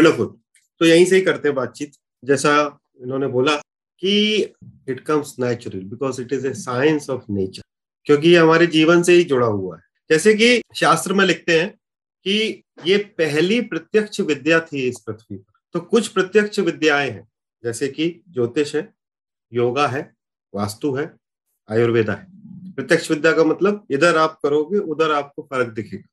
Wonderful तो यहीं से ही करते हैं बातचीत। जैसा इन्होंने बोला कि it comes natural because it is a science of nature क्योंकि ये हमारे जीवन से ही जुड़ा हुआ है। जैसे कि शास्त्र में लिखते हैं कि ये पहली प्रत्यक्ष विद्या थी इस पृथ्वी पर। तो कुछ प्रत्यक्ष विद्याएँ हैं। जैसे कि ज्योतिष है, योगा है, वास्तु है, आयुर्वेदा है। प्रत्यक्ष विद्या का मतलब इधर आप करोगे, उधर आपको फ़र्क दिखेगा।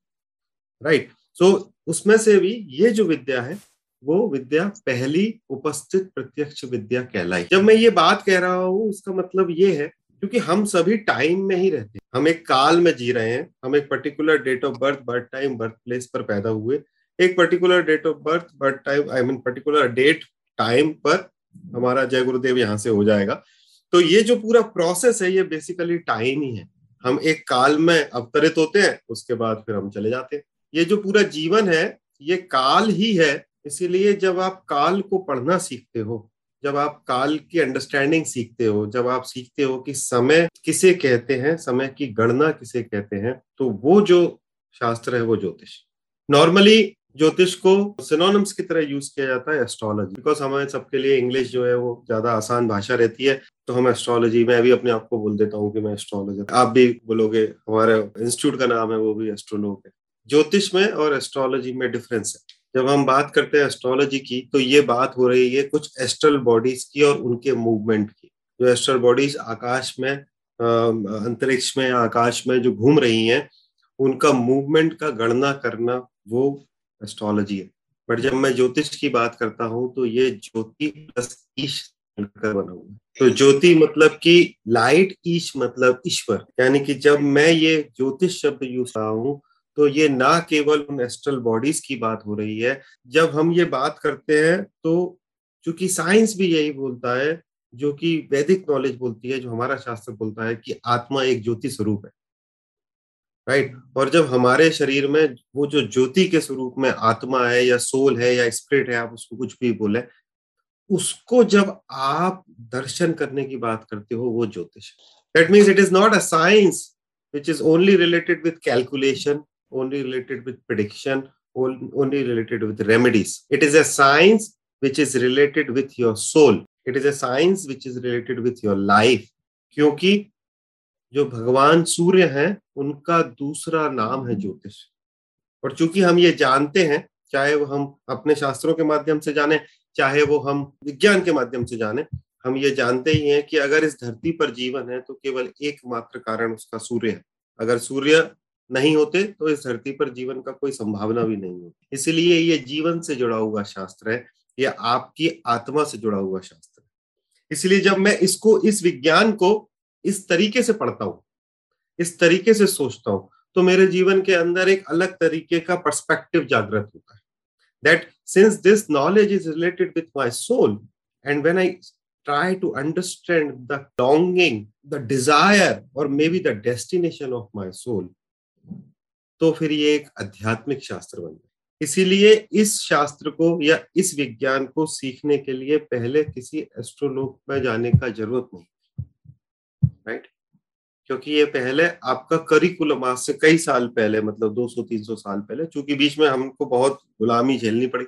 राइट सो उसमें से भी ये जो विद्या है वो विद्या पहली उपस्थित प्रत्यक्ष विद्या कहलाई। जब मैं ये बात कह रहा हूँ, उसका मतलब ये है, क्योंकि हम सभी टाइम में ही रहते हैं। हम एक काल में जी रहे हैं। हम एक particular date of birth birth time birth place पर पैदा हुए। एक particular date of birth birth time I mean particular date time पर हमारा जय गुरुदेव यहाँ से हो जाएगा। तो ये जो पूरा प्रोसेस है, ये बेसिकली टाइम ही है। हम एक काल में अवतरित होते हैं, उसके बाद फिर हम चले जाते हैं। ये जो पूरा जीवन है, ये काल ही है इसीलिए जब आप काल को पढ़ना सीखते हो, जब आप काल की अंडरस्टैंडिंग सीखते हो, जब आप सीखते हो कि समय किसे कहते हैं, समय की गणना किसे कहते हैं तो वो जो शास्त्र है वो ज्योतिष। नॉर्मली ज्योतिष को सिनोनिम्स की तरह यूज़ किया जाता है एस्ट्रोलॉजी बिकॉज़ हमारे सबके लिए इंग्लिश जो है वो ज़्यादा आसान भाषा रहती है तो हम एस्ट्रोलॉजी मैं भी अपने आप को बोल देता हूँ कि मैं एस्ट्रोलॉजर आप भी बोलोगे, हमारे इंस्टीट्यूट का नाम है, वो भी एस्ट्रोलॉग है ज्योतिष में और एस्ट्रोलॉजी में डिफरेंस है। जब हम बात करते हैं एस्ट्रोलॉजी की तो ये बात हो रही है कुछ एस्ट्रल बॉडीज की और उनके मूवमेंट की। जो एस्ट्रल बॉडीज आकाश में अंतरिक्ष में, आकाश में जो घूम रही हैं, उनका मूवमेंट का गणना करना वो एस्ट्रोलॉजी है। बट जब मैं ज्योतिष की बात करता हूँ तो ये ज्योति प्लस ईश बना हुआ तो ज्योति मतलब कि लाइट ईश मतलब ईश्वर। यानी कि जब मैं ये ज्योतिष शब्द यूज़ रहा हूँ तो ये ना केवल उन एस्ट्रल बॉडीज की बात हो रही है, जब हम ये बात करते हैं तो चूँकि साइंस भी यही बोलता है, जो कि वैदिक नॉलेज बोलती है, जो हमारा शास्त्र बोलता है कि आत्मा एक ज्योति स्वरूप है। राइट और जब हमारे शरीर में वो जो ज्योति के स्वरूप में आत्मा है, या सोल है, या स्पिरिट है, आप उसको कुछ भी बोले, उसको जब आप दर्शन करने की बात करते हो, वो ज्योतिष that means it is not a science which is only related with calculation only related with prediction, only related with remedies. It is a science which is related with your soul. It is a science which is related with your life. क्योंकि जो भगवान सूर्य हैं उनका दूसरा नाम है ज्योतिष और चूँकि हम ये जानते हैं चाहे वो हम अपने शास्त्रों के माध्यम से जाने चाहे वो हम विज्ञान के माध्यम से जाने हम ये जानते ही हैं कि अगर इस धरती पर जीवन है तो केवल एकमात्र कारण उसका सूर्य है अगर सूर्य नहीं होते तो इस धरती पर जीवन का कोई संभावना भी नहीं होती। इसलिए ये जीवन से जुड़ा हुआ शास्त्र है यह आपकी आत्मा से जुड़ा हुआ शास्त्र है। इसलिए जब मैं इसको इस विज्ञान को इस तरीके से पढ़ता हूँ इस तरीके से सोचता हूँ तो मेरे जीवन के अंदर एक अलग तरीके का पर्सपेक्टिव जागृत होता है। That since this knowledge is related with my soul and when I try to understand the longing, the desire, or maybe the destination of my soul, तो फिर ये एक आध्यात्मिक शास्त्र बन गया। इसीलिए इस शास्त्र को या इस विज्ञान को सीखने के लिए पहले किसी एस्ट्रोलोग में जाने का ज़रूरत नहीं। राइट क्योंकि ये पहले आपका करिकुलम आज से कई साल पहले मतलब 200-300 साल पहले, चूँकि बीच में हमको बहुत गुलामी झेलनी पड़ी,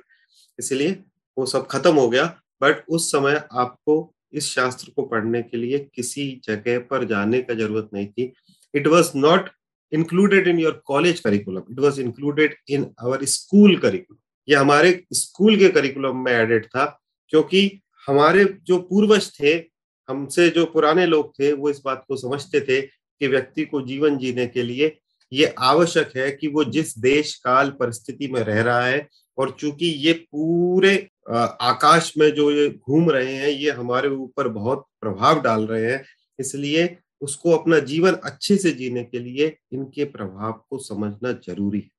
इसलिए वो सब खत्म हो गया। बट उस समय आपको इस शास्त्र को पढ़ने के लिए किसी जगह पर जाने का ज़रूरत नहीं थी। It was not included in your college curriculum. It was included in our school curriculum. ये हमारे स्कूल के करिकुलम में एडेड था, क्योंकि हमारे जो पूर्वज थे, हमसे जो पुराने लोग थे, वो इस बात को समझते थे कि व्यक्ति को जीवन जीने के लिए ये आवश्यक है कि वो जिस देश काल परिस्थिति में रह रहा है और चूँकि ये पूरे आकाश में जो ये घूम रहे हैं, ये हमारे ऊपर बहुत प्रभाव डाल रहे हैं, इसलिए उसको अपना जीवन अच्छे से जीने के लिए इनके प्रभाव को समझना ज़रूरी है।